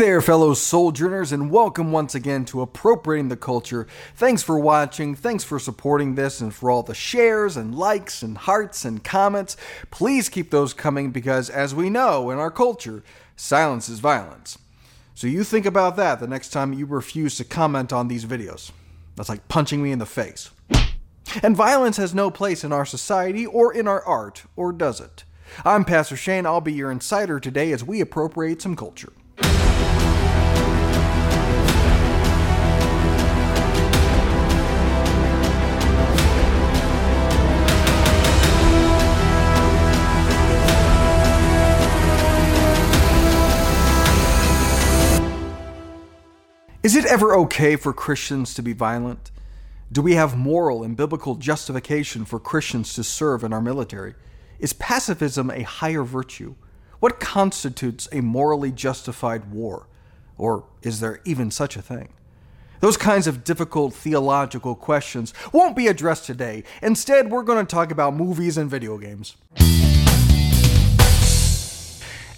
there, fellow sojourners, and welcome once again to Appropriating the Culture. Thanks for watching, thanks for supporting this, and for all the shares and likes and hearts and comments. Please keep those coming because, as we know in our culture, silence is violence. So you think about that the next time you refuse to comment on these videos. That's like punching me in the face. And violence has no place in our society or in our art, or does it? I'm Pastor Shane. I'll be your insider today as we appropriate some culture. Is it ever okay for Christians to be violent? Do we have moral and biblical justification for Christians to serve in our military? Is pacifism a higher virtue? What constitutes a morally justified war? Or is there even such a thing? Those kinds of difficult theological questions won't be addressed today. Instead, we're going to talk about movies and video games.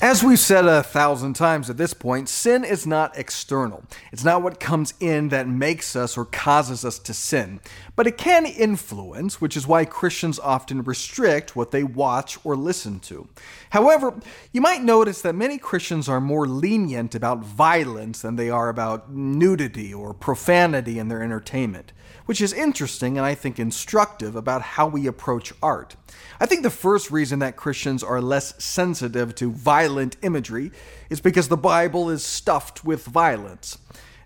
As we've said a thousand times at this point, sin is not external. It's not what comes in that makes us or causes us to sin. But it can influence, which is why Christians often restrict what they watch or listen to. However, you might notice that many Christians are more lenient about violence than they are about nudity or profanity in their entertainment which is interesting and I think instructive about how we approach art. I think the first reason that Christians are less sensitive to violent imagery is because the Bible is stuffed with violence.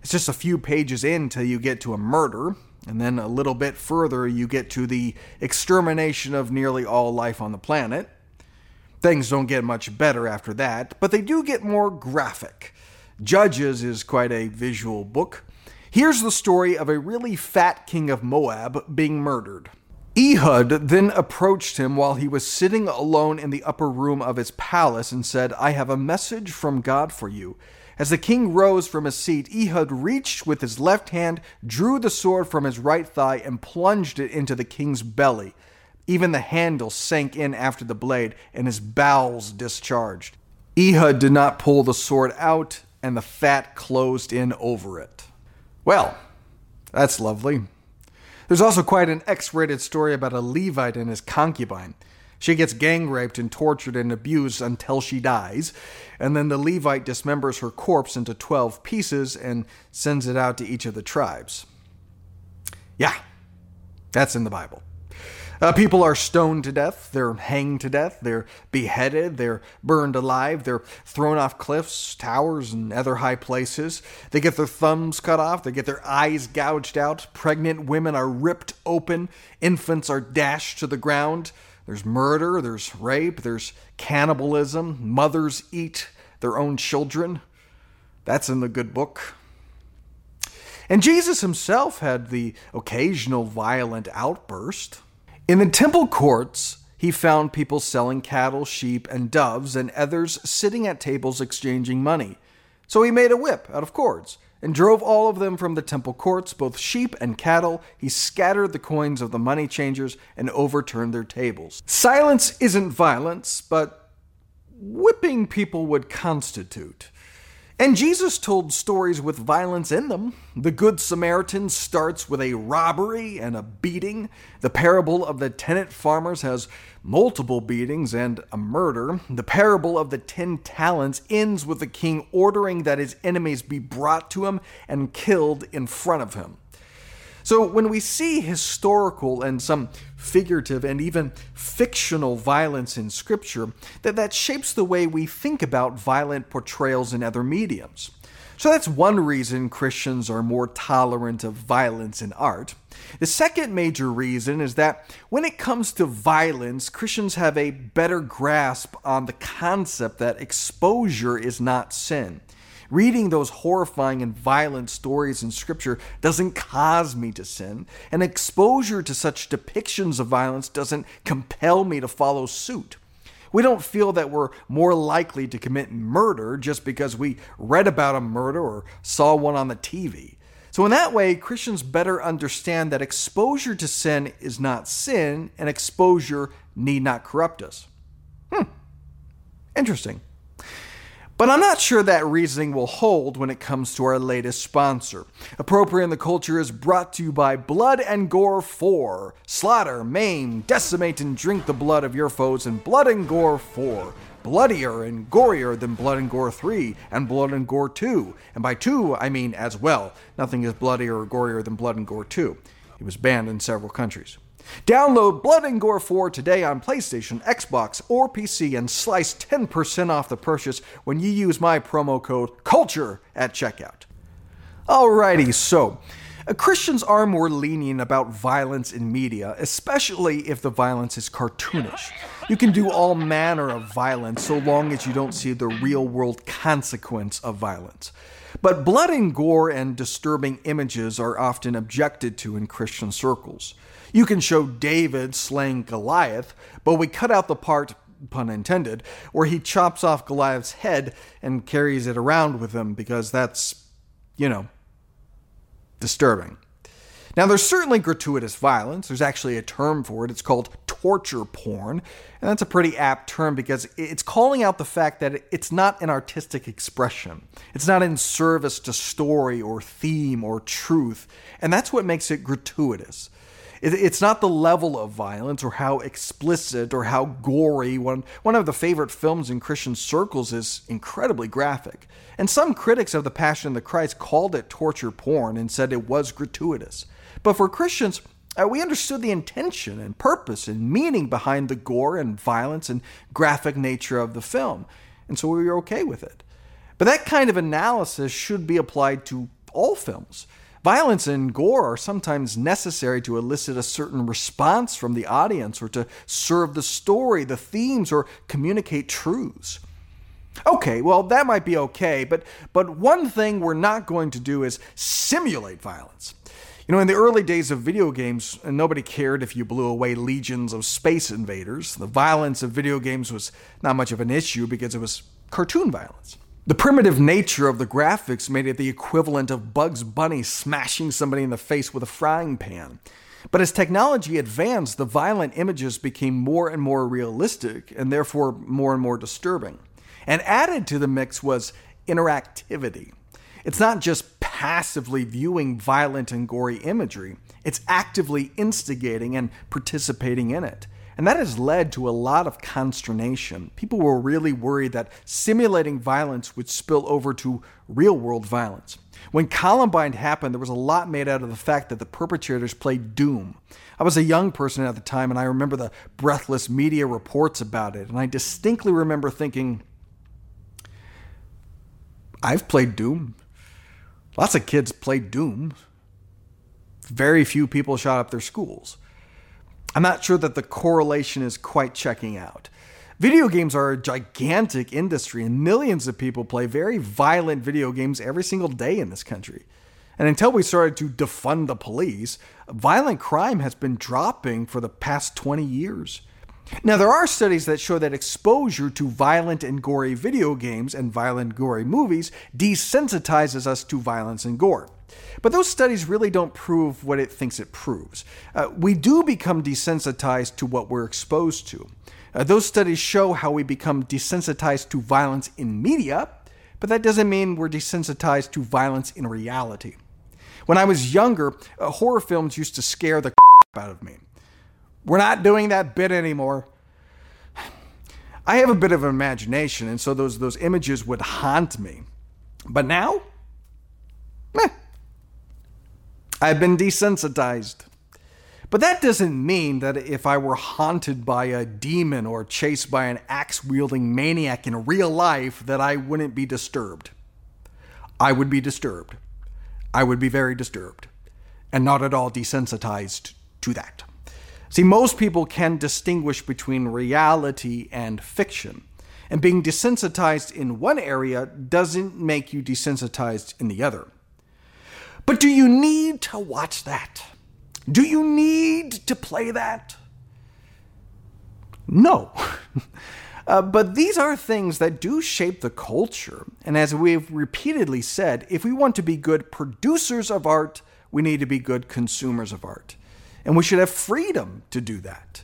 It's just a few pages in till you get to a murder, and then a little bit further you get to the extermination of nearly all life on the planet. Things don't get much better after that, but they do get more graphic. Judges is quite a visual book. Here's the story of a really fat king of Moab being murdered. Ehud then approached him while he was sitting alone in the upper room of his palace and said, I have a message from God for you. As the king rose from his seat, Ehud reached with his left hand, drew the sword from his right thigh, and plunged it into the king's belly. Even the handle sank in after the blade, and his bowels discharged. Ehud did not pull the sword out, and the fat closed in over it. Well, that's lovely. There's also quite an X rated story about a Levite and his concubine. She gets gang raped and tortured and abused until she dies, and then the Levite dismembers her corpse into 12 pieces and sends it out to each of the tribes. Yeah, that's in the Bible. Uh, people are stoned to death, they're hanged to death, they're beheaded, they're burned alive, they're thrown off cliffs, towers, and other high places. They get their thumbs cut off, they get their eyes gouged out, pregnant women are ripped open, infants are dashed to the ground. There's murder, there's rape, there's cannibalism, mothers eat their own children. That's in the good book. And Jesus himself had the occasional violent outburst. In the temple courts, he found people selling cattle, sheep, and doves, and others sitting at tables exchanging money. So he made a whip out of cords and drove all of them from the temple courts, both sheep and cattle. He scattered the coins of the money changers and overturned their tables. Silence isn't violence, but whipping people would constitute. And Jesus told stories with violence in them. The Good Samaritan starts with a robbery and a beating. The parable of the tenant farmers has multiple beatings and a murder. The parable of the ten talents ends with the king ordering that his enemies be brought to him and killed in front of him. So when we see historical and some figurative and even fictional violence in scripture, that that shapes the way we think about violent portrayals in other mediums. So that's one reason Christians are more tolerant of violence in art. The second major reason is that when it comes to violence, Christians have a better grasp on the concept that exposure is not sin. Reading those horrifying and violent stories in Scripture doesn't cause me to sin, and exposure to such depictions of violence doesn't compel me to follow suit. We don't feel that we're more likely to commit murder just because we read about a murder or saw one on the TV. So, in that way, Christians better understand that exposure to sin is not sin, and exposure need not corrupt us. Hmm. Interesting. But I'm not sure that reasoning will hold when it comes to our latest sponsor. Appropriating the Culture is brought to you by Blood and Gore 4. Slaughter, maim, decimate, and drink the blood of your foes in Blood and Gore 4. Bloodier and gorier than Blood and Gore 3 and Blood and Gore 2. And by 2, I mean as well. Nothing is bloodier or gorier than Blood and Gore 2. It was banned in several countries. Download Blood and Gore 4 today on PlayStation, Xbox, or PC and slice 10% off the purchase when you use my promo code CULTURE at checkout. Alrighty, so. Uh, Christians are more lenient about violence in media, especially if the violence is cartoonish. You can do all manner of violence so long as you don't see the real world consequence of violence. But blood and gore and disturbing images are often objected to in Christian circles. You can show David slaying Goliath, but we cut out the part, pun intended, where he chops off Goliath's head and carries it around with him because that's, you know, disturbing. Now, there's certainly gratuitous violence. There's actually a term for it. It's called torture porn. And that's a pretty apt term because it's calling out the fact that it's not an artistic expression. It's not in service to story or theme or truth. And that's what makes it gratuitous. It's not the level of violence or how explicit or how gory. One, one of the favorite films in Christian circles is incredibly graphic. And some critics of The Passion of the Christ called it torture porn and said it was gratuitous. But for Christians, uh, we understood the intention and purpose and meaning behind the gore and violence and graphic nature of the film. And so we were okay with it. But that kind of analysis should be applied to all films. Violence and gore are sometimes necessary to elicit a certain response from the audience or to serve the story, the themes, or communicate truths. Okay, well, that might be okay, but, but one thing we're not going to do is simulate violence. You know, in the early days of video games, nobody cared if you blew away legions of space invaders. The violence of video games was not much of an issue because it was cartoon violence. The primitive nature of the graphics made it the equivalent of Bugs Bunny smashing somebody in the face with a frying pan. But as technology advanced, the violent images became more and more realistic and therefore more and more disturbing. And added to the mix was interactivity. It's not just passively viewing violent and gory imagery, it's actively instigating and participating in it. And that has led to a lot of consternation. People were really worried that simulating violence would spill over to real world violence. When Columbine happened, there was a lot made out of the fact that the perpetrators played Doom. I was a young person at the time, and I remember the breathless media reports about it. And I distinctly remember thinking, I've played Doom. Lots of kids played Doom. Very few people shot up their schools. I'm not sure that the correlation is quite checking out. Video games are a gigantic industry, and millions of people play very violent video games every single day in this country. And until we started to defund the police, violent crime has been dropping for the past 20 years. Now, there are studies that show that exposure to violent and gory video games and violent, gory movies desensitizes us to violence and gore. But those studies really don't prove what it thinks it proves. Uh, we do become desensitized to what we're exposed to. Uh, those studies show how we become desensitized to violence in media, but that doesn't mean we're desensitized to violence in reality. When I was younger, uh, horror films used to scare the out of me. We're not doing that bit anymore. I have a bit of an imagination, and so those, those images would haunt me. But now, meh, I've been desensitized. But that doesn't mean that if I were haunted by a demon or chased by an axe wielding maniac in real life, that I wouldn't be disturbed. I would be disturbed. I would be very disturbed, and not at all desensitized to that. See, most people can distinguish between reality and fiction. And being desensitized in one area doesn't make you desensitized in the other. But do you need to watch that? Do you need to play that? No. uh, but these are things that do shape the culture. And as we've repeatedly said, if we want to be good producers of art, we need to be good consumers of art. And we should have freedom to do that,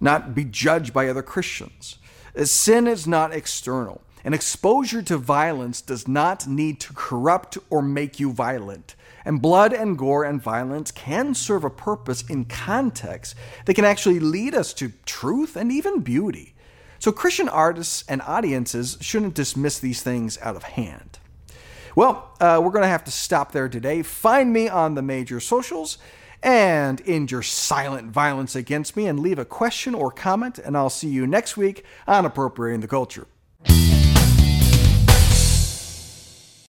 not be judged by other Christians. Sin is not external. and exposure to violence does not need to corrupt or make you violent. And blood and gore and violence can serve a purpose in context that can actually lead us to truth and even beauty. So, Christian artists and audiences shouldn't dismiss these things out of hand. Well, uh, we're going to have to stop there today. Find me on the major socials and end your silent violence against me and leave a question or comment, and I'll see you next week on Appropriating the Culture.